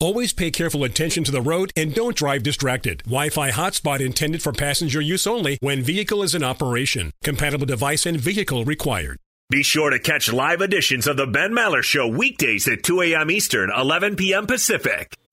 Always pay careful attention to the road and don't drive distracted. Wi-Fi hotspot intended for passenger use only when vehicle is in operation. Compatible device and vehicle required. Be sure to catch live editions of the Ben Maller Show weekdays at 2 a.m. Eastern, 11 p.m. Pacific.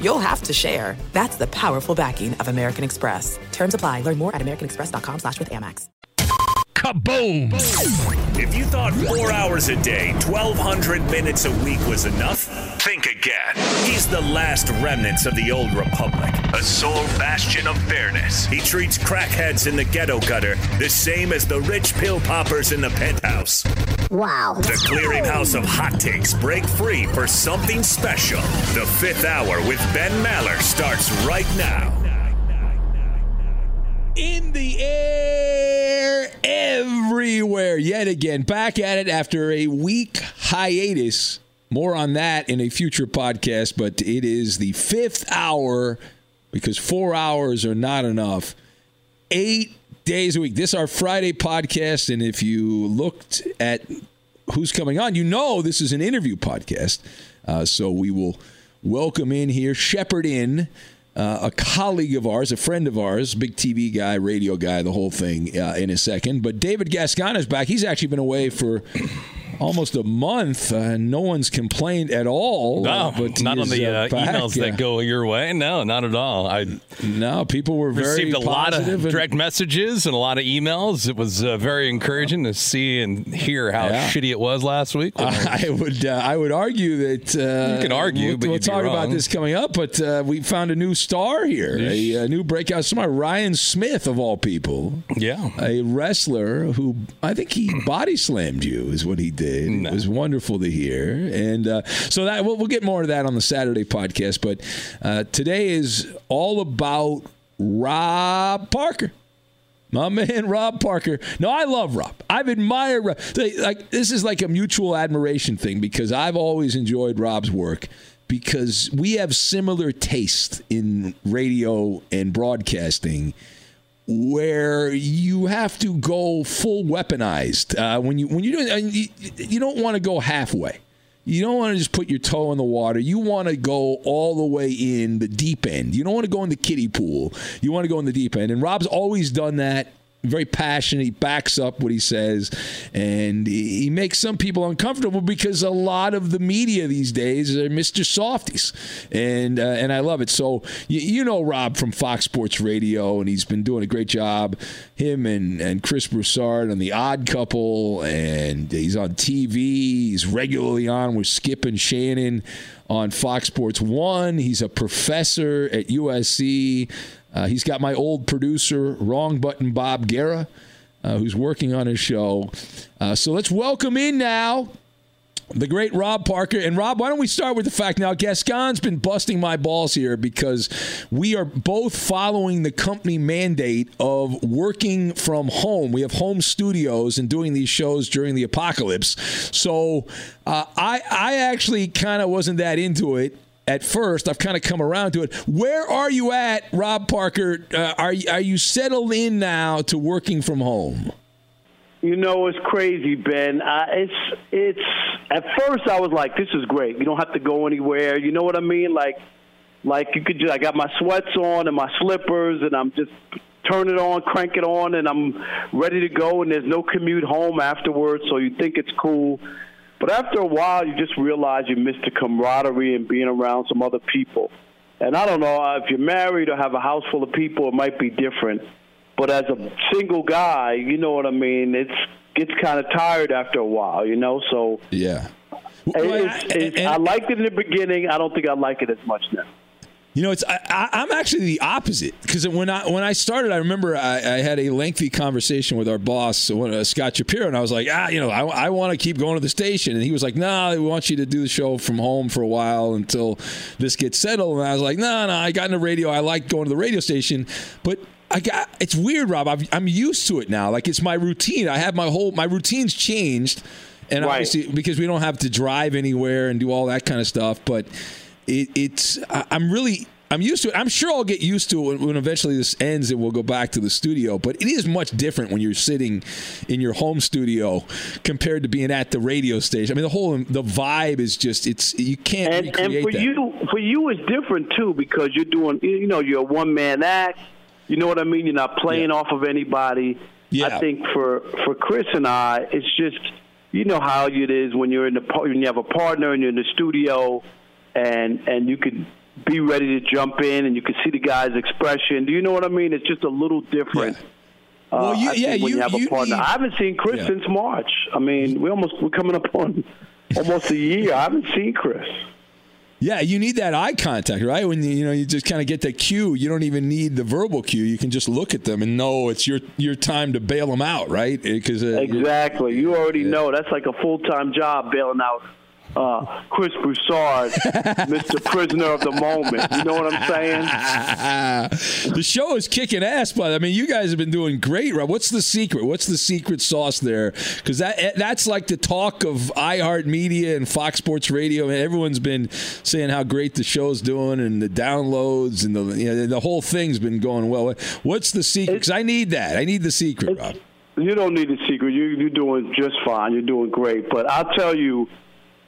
you'll have to share. That's the powerful backing of American Express. Terms apply. Learn more at americanexpress.com slash with Amex. Kaboom! If you thought four hours a day, 1,200 minutes a week was enough, think again. He's the last remnants of the old republic, a sole bastion of fairness. He treats crackheads in the ghetto gutter the same as the rich pill poppers in the penthouse. Wow. The clearinghouse of hot takes break free for something special. The fifth hour with Ben Maller starts right now. In the air, everywhere, yet again. Back at it after a week hiatus. More on that in a future podcast, but it is the fifth hour because four hours are not enough. Eight days a week. This is our Friday podcast, and if you looked at who's coming on, you know this is an interview podcast. Uh, so we will welcome in here, shepherd in uh, a colleague of ours, a friend of ours, big TV guy, radio guy, the whole thing uh, in a second. But David Gascon is back. He's actually been away for almost a month, uh, and no one's complained at all. No, uh, but not on the uh, uh, emails that go your way. No, not at all. I No, people were very received a lot of and- direct messages and a lot of emails. It was uh, very encouraging to see and hear how Yeah. shitty it was last week. I would uh, I would argue that uh, You can argue, We'll, but we'll talk about this coming up. But uh, we found a new star here, a, a new breakout star, Ryan Smith of all people, yeah. a wrestler who I think he body slammed you is what he did. It was wonderful to hear, and uh, so that we'll, we'll get more of that on the Saturday podcast. But uh, today is all about Rob Parker. My man Rob Parker. No, I love Rob. I've admired Rob. Like this is like a mutual admiration thing because I've always enjoyed Rob's work because we have similar taste in radio and broadcasting where you have to go full weaponized uh, when you when you do you, you don't want to go halfway. you don't want to just put your toe in the water. You want to go all the way in the deep end. You don't want to go in the kiddie pool. You want to go in the deep end. And Rob's always done that very passionate. He backs up what he says, and he makes some people uncomfortable because a lot of the media these days are Mr. Softies, and uh, and I love it. So you, you, know Rob from Fox Sports Radio, and he's been doing a great job. Him and and Chris Broussard on The Odd Couple, and he's on TV. He's regularly on with Skip and Shannon on Fox Sports One. He's a professor at USC. Uh, he's got my old producer, Wrong Button Bob Guerra, uh, who's working on his show. Uh, so let's welcome in now the great Rob Parker. And Rob, why don't we start with the fact now Gascon's been busting my balls here because we are both following the company mandate of working from home. We have home studios and doing these shows during the apocalypse. So uh, I, I actually kind of wasn't that into it at first. I've kind of come around to it. Where are you at, Rob Parker? Uh, are are you settled in now to working from home? You know, it's crazy, Ben. Uh, it's it's. At first, I was like, "This is great. You don't have to go anywhere." You know what I mean? Like, like you could. Just, I got my sweats on and my slippers, and I'm just turn it on, crank it on, and I'm ready to go. And there's no commute home afterwards, so you think it's cool. But after a while, you just realize you miss the camaraderie and being around some other people. And I don't know uh, if you're married or have a house full of people, it might be different. But as a single guy, you know what I mean. It's gets kind of tired after a while, you know. So yeah, it's, it's, I liked it in the beginning. I don't think I like it as much now. You know, it's I, am actually the opposite because when I when I started, I remember I, I had a lengthy conversation with our boss, uh, Scott Shapiro, and I was like, ah, you know, I, I want to keep going to the station, and he was like, no, nah, we want you to do the show from home for a while until this gets settled, and I was like, no, nah, no, nah, I got in the radio, I like going to the radio station, but I got it's weird, Rob. i am used to it now. Like it's my routine. I have my whole my routine's changed, and right. obviously because we don't have to drive anywhere and do all that kind of stuff, but it, it's I'm really I'm used to it. I'm sure I'll get used to it when, when, eventually this ends and we'll go back to the studio. But it is much different when you're sitting in your home studio compared to being at the radio station. I mean, the whole the vibe is just it's you can't and, recreate and for that. you, for you, it's different too because you're doing you know you're a one man act. You know what I mean? You're not playing yeah. off of anybody. Yeah. I think for for Chris and I, it's just you know how it is when you're in the when you have a partner and you're in the studio and and you could be ready to jump in and you could see the guy's expression. Do you know what I mean? It's just a little different. Yeah. Uh, well, you, yeah, when you, you have you, a partner. I haven't seen Chris yeah. since March. I mean, we almost we're coming up on almost a year. I haven't seen Chris. Yeah, you need that eye contact, right? When you, you know you just kind of get the cue, you don't even need the verbal cue. You can just look at them and know it's your your time to bail them out, right? Because uh, exactly, you already yeah. know that's like a full time job bailing out uh, Chris Broussard, Mr. Prisoner of the Moment. You know what I'm saying? the show is kicking ass, but I mean, you guys have been doing great, Rob. What's the secret? What's the secret sauce there? Because that eh, that's like the talk of iHeartMedia and Fox Sports Radio. And everyone's been saying how great the show's doing and the downloads and the you know, the whole thing's been going well. What's the secret? Because I need that. I need the secret, Rob. You don't need the secret. You, you're doing just fine. You're doing great. But I'll tell you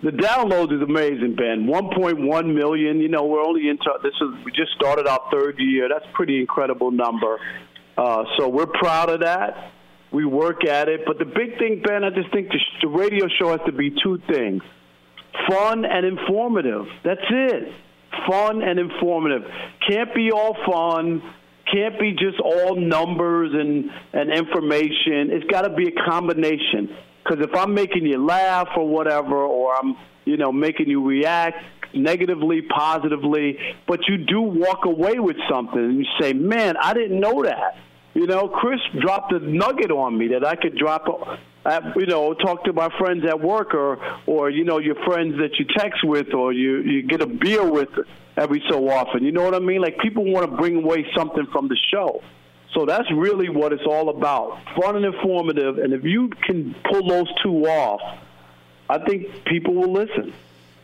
the download is amazing, Ben. 1.1 million. You know, we're only into this is we just started our third year. That's pretty incredible number. Uh, so we're proud of that. We work at it, but the big thing, Ben, I just think the, the radio show has to be two things: fun and informative. That's it. Fun and informative. Can't be all fun. Can't be just all numbers and and information. It's got to be a combination. Because if I'm making you laugh or whatever, or I'm, you know, making you react negatively, positively, but you do walk away with something and you say, man, I didn't know that. You know, Chris dropped a nugget on me that I could drop, uh, at, you know, talk to my friends at work or, or you know, your friends that you text with or you, you get a beer with every so often. You know what I mean? Like people want to bring away something from the show. So that's really what it's all about fun and informative. And if you can pull those two off, I think people will listen.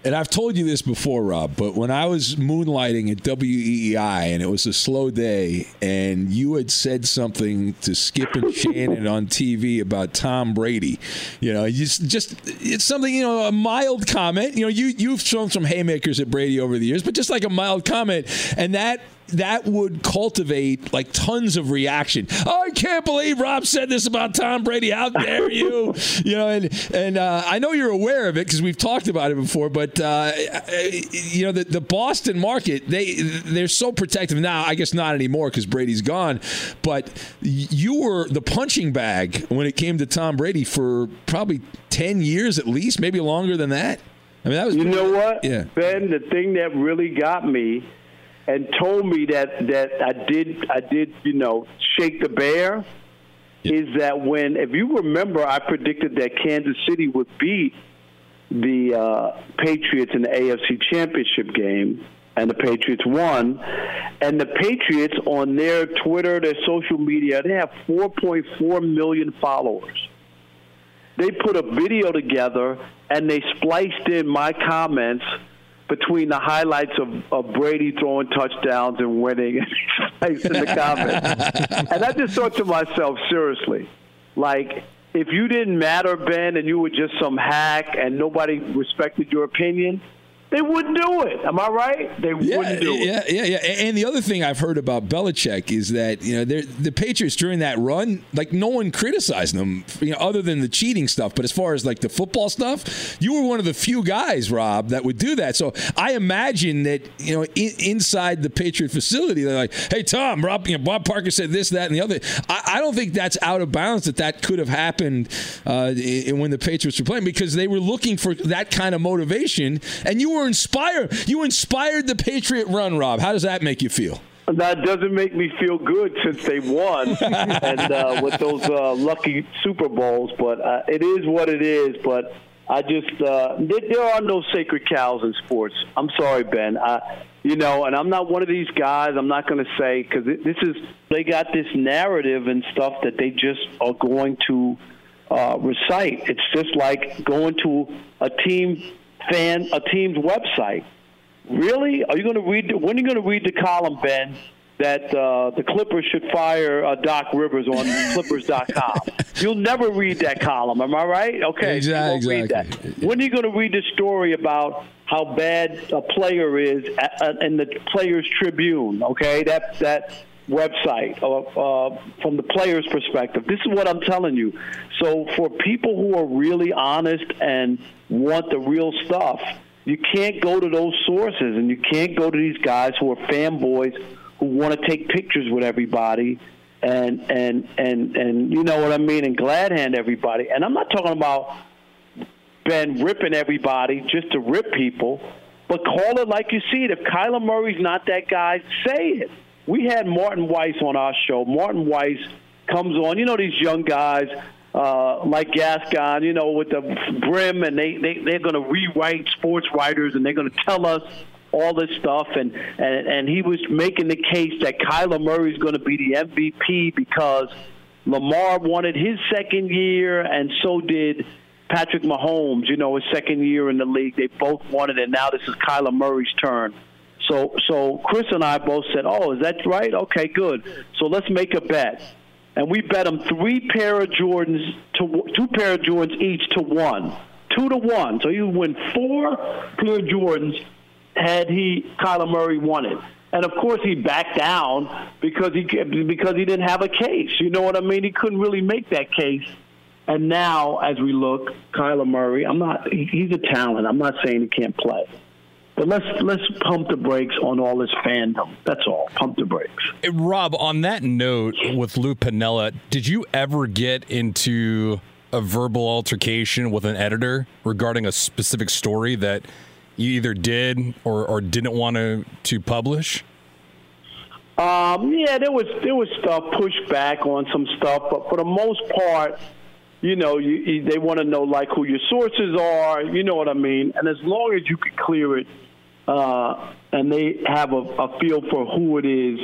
And I've told you this before, Rob, but when I was moonlighting at WEEI and it was a slow day, and you had said something to Skip and Shannon on TV about Tom Brady, you know, just just it's something you know a mild comment. You know, you you've thrown some haymakers at Brady over the years, but just like a mild comment, and that that would cultivate like tons of reaction. Oh, I can't believe Rob said this about Tom Brady. How dare you? you know, and and uh, I know you're aware of it because we've talked about it before. But uh, you know, the, the Boston market they they're so protective now. I guess not anymore because Brady's gone. But you were the punching bag when it came to Tom Brady for probably ten years at least, maybe longer than that. I mean, that was you know what, Yeah. Ben? The thing that really got me and told me that that I did I did you know shake the bear is that when if you remember I predicted that Kansas City would beat the uh, Patriots in the AFC Championship game and the Patriots won. And the Patriots on their Twitter their social media they have 4.4 million followers. They put a video together and they spliced in my comments between the highlights of, of Brady throwing touchdowns and winning in the comments. and I just thought to myself, seriously, like if you didn't matter, Ben, and you were just some hack and nobody respected your opinion, they wouldn't do it. Am I right? They Yeah, wouldn't do it. yeah, yeah, yeah. And the other thing I've heard about Belichick is that you know the Patriots during that run, like no one criticized them, you know, other than the cheating stuff. But as far as like the football stuff, you were one of the few guys, Rob, that would do that. So I imagine that you know in, inside the Patriot facility, they're like, "Hey, Tom, Rob, you know, Bob Parker said this, that, and the other." I, I don't think that's out of bounds that that could have happened uh, when the Patriots were playing because they were looking for that kind of motivation, and you were inspired. You inspired the Patriot run, Rob. How does that make you feel? That doesn't make me feel good since they won and uh, with those uh, lucky Super Bowls. But uh, it is what it is. But I just uh, there, there are no sacred cows in sports. I'm sorry, Ben. I, you know, and I'm not one of these guys. I'm not going to say because this is they got this narrative and stuff that they just are going to uh, recite. It's just like going to a team fan a team's website. Really? Are you going to read? When are you going to read the column, Ben? That uh, the Clippers should fire uh, Doc Rivers on Clippers.com. You'll never read that column. Am I right? Okay. Exactly, exactly. When are you going to read the story about how bad a player is at, uh, in the Players Tribune? Okay, that that website uh, uh, from the player's perspective. This is what I'm telling you. So for people who are really honest and want the real stuff, you can't go to those sources, and you can't go to these guys who are fanboys who want to take pictures with everybody. And and and and you know what I mean, and glad hand everybody. And I'm not talking about been ripping everybody just to rip people, but call it like you see it. If Kyler Murray's not that guy, say it. We had Martin Weiss on our show. Martin Weiss comes on. You know these young guys uh, like Gascon, you know, with the brim, and they, they they're going to rewrite sports writers, and they're going to tell us all this stuff. And, and and he was making the case that Kyler Murray's going to be the MVP because Lamar wanted his second year, and so did Patrick Mahomes. You know, his second year in the league, they both wanted it. Now this is Kyler Murray's turn. So, so Chris and I both said, "Oh, is that right? Okay, good. So let's make a bet." And we bet him three pair of Jordans to two pair of Jordans each to one, two to one. So you win four pair of Jordans had he Kyler Murray won it. And of course, he backed down because he because he didn't have a case. You know what I mean? He couldn't really make that case. And now, as we look, Kyler Murray, I'm not. He's a talent. I'm not saying he can't play, but let's let's pump the brakes on all this fandom. That's all. Pump the brakes. Hey, Rob, on that note with Lou Piniella, did you ever get into a verbal altercation with an editor regarding a specific story that you either did or, or didn't want to, to publish? Um, yeah, there was there was stuff pushed back on some stuff, but for the most part, you know, you, you, they want to know like who your sources are. You know what I mean? And as long as you can clear it, uh, and they have a, a feel for who it is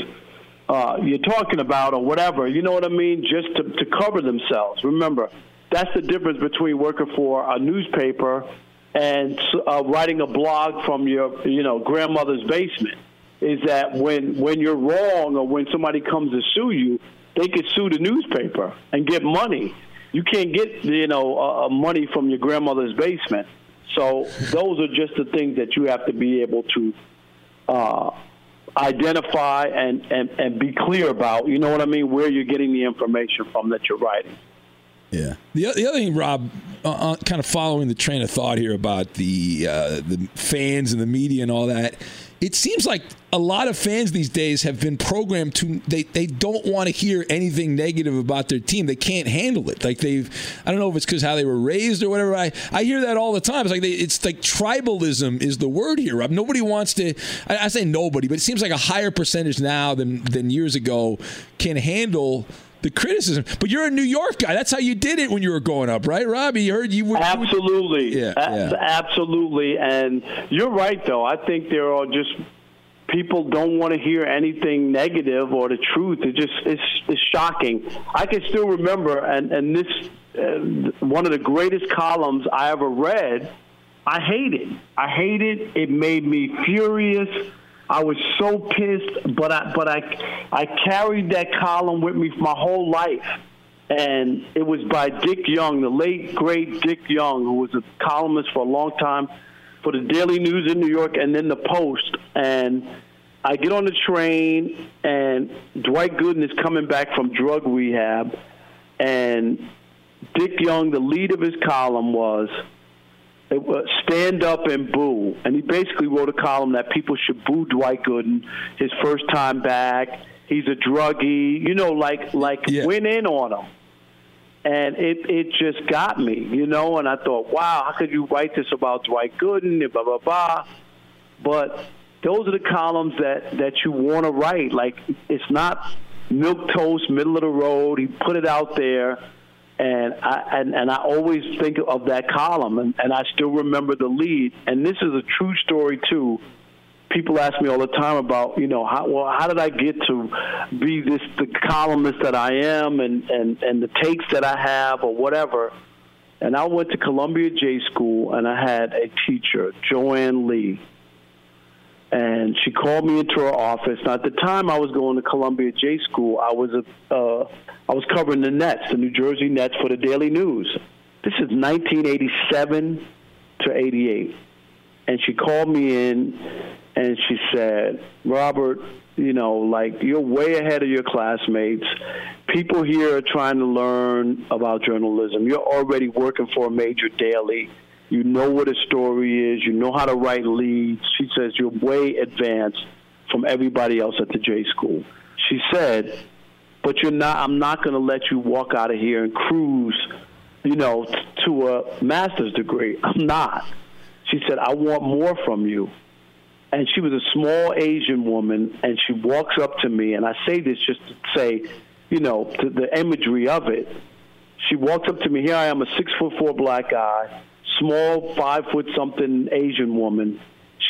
uh, you're talking about or whatever, you know what I mean? Just to, to cover themselves. Remember, that's the difference between working for a newspaper and uh, writing a blog from your you know grandmother's basement is that when when you're wrong or when somebody comes to sue you, they could sue the newspaper and get money. You can't get you know uh, money from your grandmother's basement. So those are just the things that you have to be able to uh, identify and, and, and be clear about. You know what I mean? Where you're getting the information from that you're writing. Yeah. The, the other thing, Rob, uh, uh, kind of following the train of thought here about the uh, the fans and the media and all that, it seems like a lot of fans these days have been programmed to they, they don't want to hear anything negative about their team. They can't handle it. Like they've I don't know if it's because how they were raised or whatever. I, I hear that all the time. It's like they, it's like tribalism is the word here. Rob. Nobody wants to. I, I say nobody, but it seems like a higher percentage now than than years ago can handle the criticism. But you're a New York guy. That's how you did it when you were growing up, right, Robbie? You heard you were absolutely, yeah, yeah, absolutely. And you're right, though. I think there are just people don't want to hear anything negative or the truth. It just it's, it's shocking. I can still remember, and and this uh, one of the greatest columns I ever read. I hated. I hated. It made me furious. I was so pissed, but I but I I carried that column with me for my whole life. And it was by Dick Young, the late great Dick Young, who was a columnist for a long time for the Daily News in New York and then the Post. And I get on the train, and Dwight Gooden is coming back from drug rehab, and Dick Young, the lead of his column was stand up and boo. And he basically wrote a column that people should boo Dwight Gooden, his first time back. He's a druggie, you know, like like yeah. went in on him. And it it just got me, you know. And I thought, wow, how could you write this about Dwight Gooden? And blah blah blah. But those are the columns that that you want to write. Like it's not milquetoast, middle of the road. He put it out there and I and, and I always think of that column, and, and I still remember the lead. And this is a true story too. People ask me all the time about, you know, how well how did I get to be this the columnist that I am, and and and the takes that I have, or whatever. And I went to Columbia J School, and I had a teacher, Joanne Lee, and she called me into her office. Now, at the time I was going to Columbia J School, I was a uh, I was covering the Nets, the New Jersey Nets, for the Daily News. This is 1987 to 88, and she called me in, and she said, "Robert, you know, like you're way ahead of your classmates. People here are trying to learn about journalism. You're already working for a major daily." You know what a story is. You know how to write leads. She says you're way advanced from everybody else at the J school. She said, but you're not. I'm not going to let you walk out of here and cruise, you know, t- to a master's degree. I'm not. She said, I want more from you. And she was a small Asian woman, and she walks up to me, and I say this just to say, you know, to the imagery of it. She walks up to me. Here I am, a six foot four black guy small, five foot something Asian woman.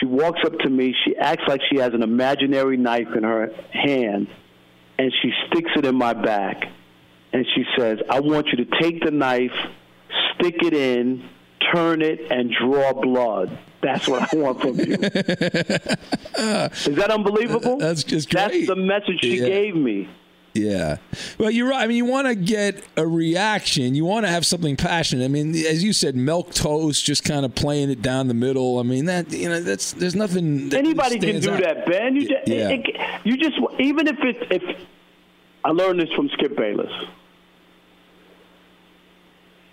She walks up to me. She acts like she has an imaginary knife in her hand, and she sticks it in my back. And she says, I want you to take the knife, stick it in, turn it, and draw blood. That's what I want from you. Is that unbelievable? That's just great. That's the message she yeah. gave me. Yeah. Well, you're right. I mean, you want to get a reaction. You want to have something passionate. I mean, as you said, milquetoast, just kind of playing it down the middle. I mean, that you know, that's there's nothing. Anybody can do out. that, Ben. You just, yeah. It, it, you just even if it if I learned this from Skip Bayless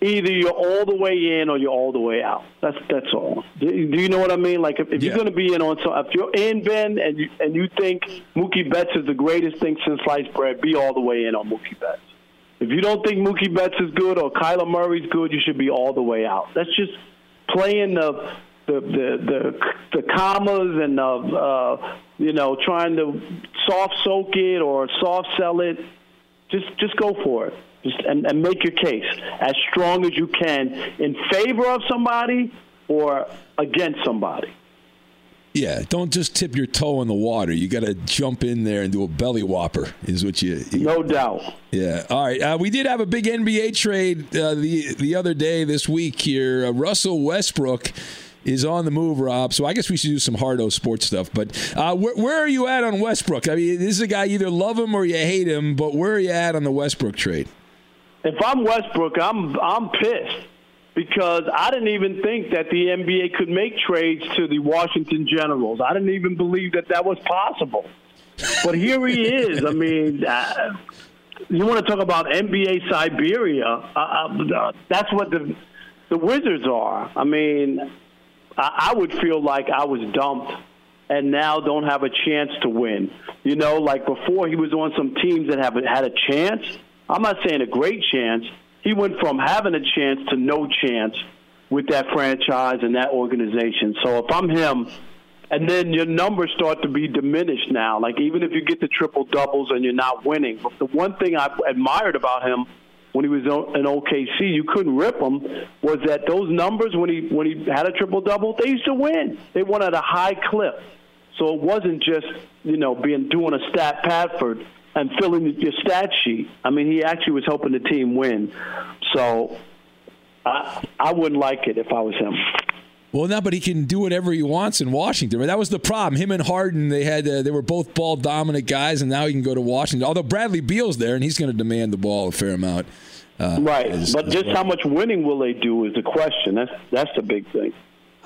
either you're all the way in or you're all the way out. That's that's all. Do, you know what I mean? Like if, if yeah. you're going to be in on so if you're in Ben and you and you think Mookie Betts is the greatest thing since sliced bread, be all the way in on Mookie Betts. If you don't think Mookie Betts is good or Kyler Murray's good, you should be all the way out. That's just playing the the the the, the commas and the uh, you know trying to soft soak it or soft sell it. Just just go for it. Just, and, and make your case as strong as you can in favor of somebody or against somebody. Yeah, don't just tip your toe in the water. You got to jump in there and do a belly whopper. Is what you. you no doubt. Yeah. All right. Uh, we did have a big NBA trade uh, the the other day this week here. Uh, Russell Westbrook is on the move, Rob. So I guess we should do some hardo sports stuff. But uh, where, where are you at on Westbrook? I mean, this is a guy either love him or you hate him. But where are you at on the Westbrook trade? If I'm Westbrook, I'm I'm pissed because I didn't even think that the NBA could make trades to the Washington Generals. I didn't even believe that that was possible. But here he is. I mean, uh, you want to talk about NBA Siberia? Uh, uh, that's what the the Wizards are. I mean, I, I would feel like I was dumped and now don't have a chance to win. You know, like before he was on some teams that have had a chance. I'm not saying a great chance, he went from having a chance to no chance with that franchise and that organization. So if I'm him, and then your numbers start to be diminished now. Like even if you get the triple doubles and you're not winning, but the one thing I admired about him when he was in OKC, you couldn't rip him, was that those numbers when he when he had a triple double, they used to win. They won at a high clip. So it wasn't just you know being doing a stat Padford and filling your stat sheet. I mean, he actually was helping the team win. So I, I wouldn't like it if I was him. Well, no, but he can do whatever he wants in Washington. That was the problem. Him and Harden, they had uh, they were both ball dominant guys, and now he can go to Washington. Although Bradley Beal's there, and he's going to demand the ball a fair amount. Uh, right, as, but as just well. how much winning will they do is the question. That's that's the big thing.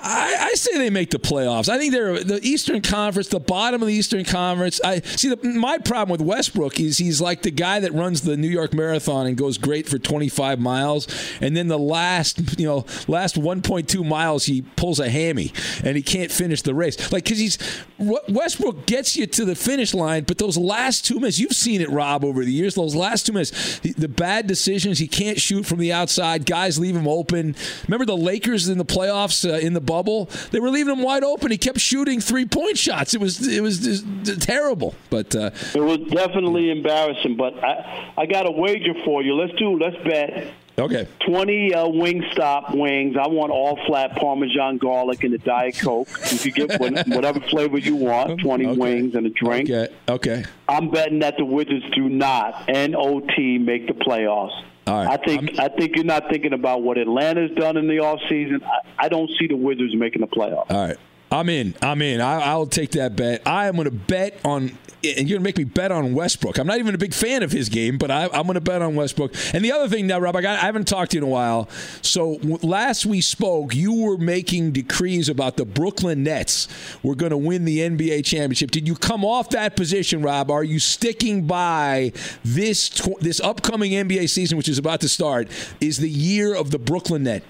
I, I, say they make the playoffs. I think they're the Eastern Conference, the bottom of the Eastern Conference. I see. The, my problem with Westbrook is he's like the guy that runs the New York Marathon and goes great for 25 miles, and then the last, you know, last 1.2 miles he pulls a hammy and he can't finish the race. Like because he's Westbrook gets you to the finish line, but those last two minutes, you've seen it, Rob, over the years. Those last two minutes, the bad decisions. He can't shoot from the outside. Guys leave him open. Remember the Lakers in the playoffs uh, in the bubble. They were leaving him wide open. He kept shooting three point shots. It was it was just terrible. But uh, it was definitely embarrassing. But I I got a wager for you. Let's do let's bet. Okay. 20 uh, Wingstop wings. I want all flat Parmesan garlic and a Diet Coke. You can get whatever flavor you want. 20 okay. wings and a drink. Okay. Okay. I'm betting that the Wizards do not, N-O-T, make the playoffs. All right. I think I'm, i think you're not thinking about what Atlanta's done in the offseason. I, I don't see the Wizards making the playoffs. All right. I'm in. I'm in. I, will take that bet. I am going to bet on, and you're going to make me bet on Westbrook. I'm not even a big fan of his game, but I, am going to bet on Westbrook. And the other thing now, Rob, I, got, I haven't talked to you in a while. So last we spoke, you were making decrees about the Brooklyn Nets were going to win the NBA championship. Did you come off that position, Rob? Are you sticking by this tw- this upcoming NBA season, which is about to start, is the year of the Brooklyn Net?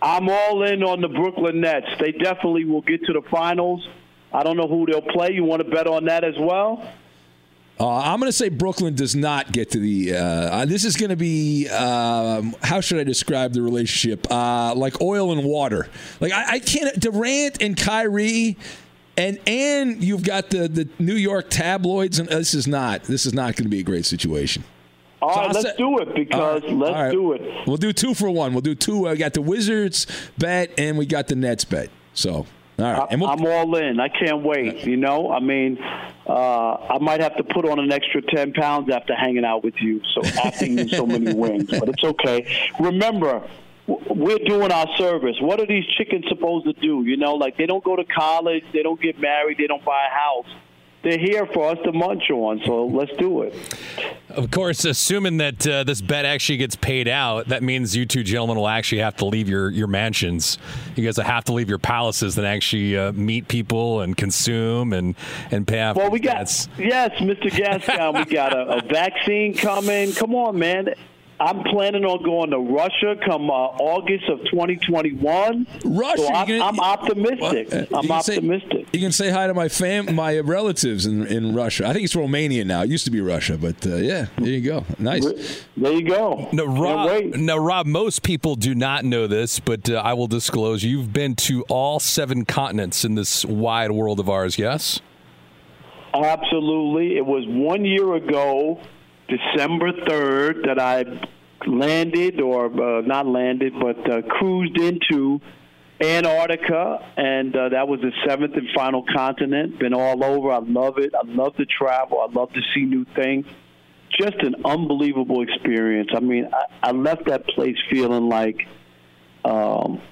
I'm all in on the Brooklyn Nets. They definitely will get to the finals. I don't know who they'll play. You want to bet on that as well? Uh, I'm going to say Brooklyn does not get to the. Uh, this is going to be um, how should I describe the relationship? Uh, like oil and water. Like I, I, can't. Durant and Kyrie, and and you've got the the New York tabloids, and this is not. This is not going to be a great situation. All so right, let's say, do it because right, let's right. do it. We'll do two for one. We'll do two. We got the Wizards bet and we got the Nets bet. So. All right. And we'll, I'm all in. I can't wait. You know, I mean, uh, I might have to put on an extra 10 pounds after hanging out with you. So after eating so many wings, but it's okay. Remember, we're doing our service. What are these chickens supposed to do? You know, like they don't go to college, they don't get married, they don't buy a house they're here for us to munch on. So let's do it. Of course, assuming that uh, this bet actually gets paid out, that means you two gentlemen will actually have to leave your, your mansions. You guys will have to leave your palaces and actually uh, meet people and consume and and pay off. Well, we got yes, Mr. Gascon. we got a, a vaccine coming. Come on, man. I'm planning on going to Russia come uh, August of 2021. Russia, so I'm, gonna, I'm, optimistic. What? I'm you optimistic. Say, you can say hi to my fam, my relatives in, in Russia. I think it's Romania now. It used to be Russia, but uh, yeah, there you go. Nice. There you go. Now, Rob, now, Rob most people do not know this, but uh, I will disclose: you've been to all seven continents in this wide world of ours. Yes. Absolutely. It was one year ago December 3rd that I landed, or uh, not landed, but uh, cruised into Antarctica, and uh, that was the seventh and final continent. Been all over. I love it. I love to travel. I love to see new things. Just an unbelievable experience. I mean, I, I left that place feeling like, um,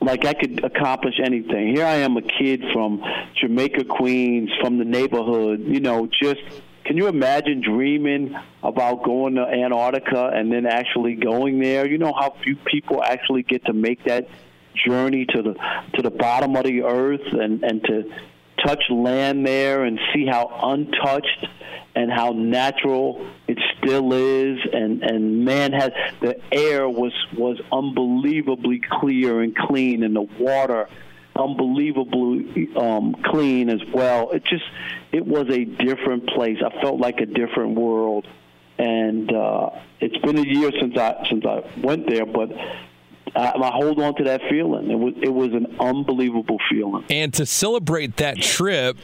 like I could accomplish anything. Here I am, a kid from Jamaica, Queens, from the neighborhood. You know, just can you imagine dreaming about going to Antarctica and then actually going there? You know how few people actually get to make that journey to the to the bottom of the earth and and to touch land there and see how untouched and how natural it still is and and man has the air was was unbelievably clear and clean and the water unbelievably um, clean as well. It just it was a different place. I felt like a different world, and uh, it's been a year since I since I went there, but. I, I hold on to that feeling. It was it was an unbelievable feeling. And to celebrate that trip,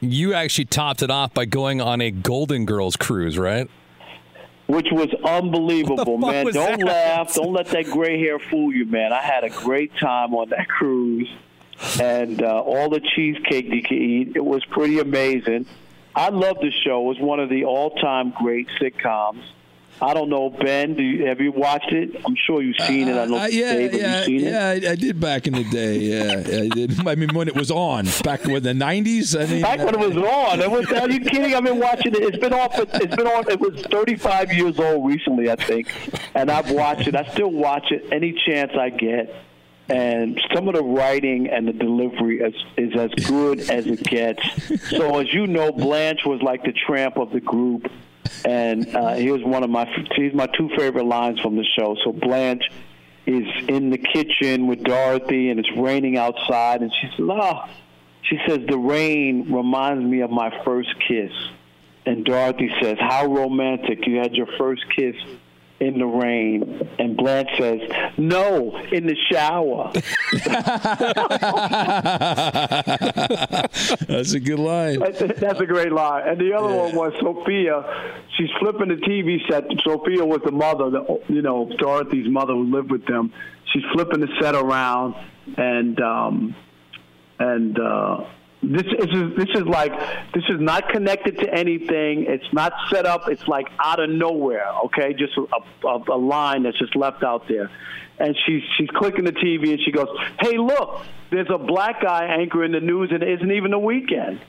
you actually topped it off by going on a Golden Girls cruise, right? which was unbelievable, man. Don't that? laugh. Don't let that gray hair fool you, man. I had a great time on that cruise, and uh, all the cheesecake you could eat. It was pretty amazing. I love the show. It was one of the all-time great sitcoms. I don't know, Ben. Do you, have you watched it? I'm sure you've seen it. I know, Uh, yeah, Dave, have yeah, you seen yeah. it? I, I did back in the day. Yeah, I did. I mean, when it was on, back in the '90s. I mean, Back when it was on, it was. Are you kidding? I've been watching it. It's been on. For, it's been on. It was 35 years old recently, I think, and I've watched it. I still watch it any chance I get. And some of the writing and the delivery is, is as good as it gets. So, as you know, Blanche was like the tramp of the group, and uh, he was one of my. He's my two favorite lines from the show. So Blanche is in the kitchen with Dorothy, and it's raining outside, and she says, "Ah." She says, The rain reminds me of my first kiss. And Dorothy says, How romantic. You had your first kiss in the rain. And Blanche says, No, in the shower. That's a good line. That's a, that's a great line. And the other one was Sophia. She's flipping the TV set. Sophia was the mother, the, you know, Dorothy's mother who lived with them. She's flipping the set around, and um, and uh, this, is this is like this is not connected to anything. It's not set up. It's like out of nowhere. Okay, just a, a, a line that's just left out there. And she's she's clicking the TV and she goes, "Hey, look! There's a black guy anchoring the news, and it isn't even the weekend."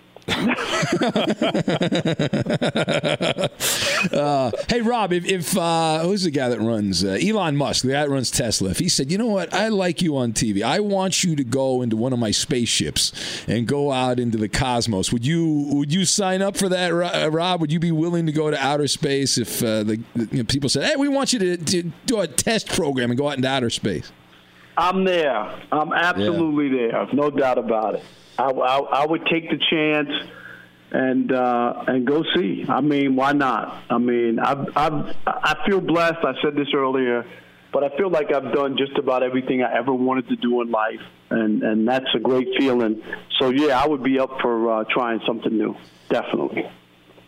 Uh, hey, Rob, if, if uh, who's the guy that runs uh, Elon Musk, the guy that runs Tesla, if he said, you know what, I like you on TV, I want you to go into one of my spaceships and go out into the cosmos, would you would you sign up for that, uh, Rob? Would you be willing to go to outer space if uh, the, the you know, people said, hey, we want you to, to do a test program and go out into outer space? I'm there. I'm absolutely there. No doubt about it. I, I, I would take the chance and uh, and go see. I mean, why not? I mean, I've, I've, I feel blessed. I said this earlier, but I feel like I've done just about everything I ever wanted to do in life, and and that's a great feeling. So yeah, I would be up for uh, trying something new. Definitely.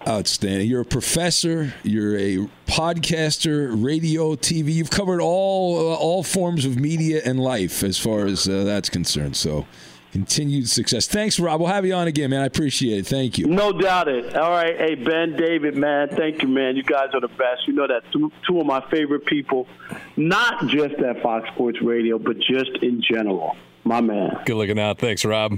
Outstanding. You're a professor. You're a podcaster, radio, TV. You've covered all uh, all forms of media and life as far as uh, that's concerned. So, continued success. Thanks, Rob. We'll have you on again, man. I appreciate it. Thank you. No doubt it. All right, hey Ben, David, man, thank you, man. You guys are the best. You know that two, two of my favorite people, not just at Fox Sports Radio, but just in general. My man. Good looking out. Thanks, Rob.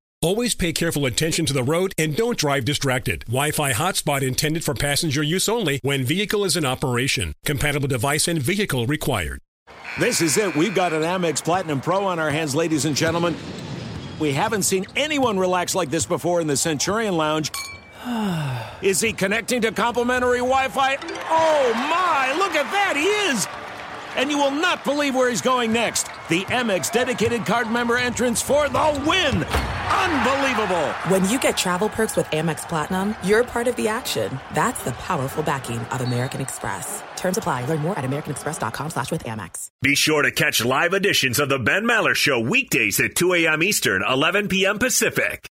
Always pay careful attention to the road and don't drive distracted. Wi-Fi hotspot intended for passenger use only when vehicle is in operation. Compatible device and vehicle required. This is it. We've got an Amex Platinum Pro on our hands, ladies and gentlemen. We haven't seen anyone relax like this before in the Centurion Lounge. Is he connecting to complimentary Wi Fi? Oh my, look at that, he is! And you will not believe where he's going next. The Amex dedicated card member entrance for the win! Unbelievable! When you get travel perks with Amex Platinum, you're part of the action. That's the powerful backing of American Express. Terms apply. Learn more at americanexpress.com slash with Amex. Be sure to catch live editions of the Ben Maller Show weekdays at 2 a.m. Eastern, 11 p.m. Pacific.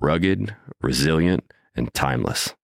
rugged, resilient, and timeless.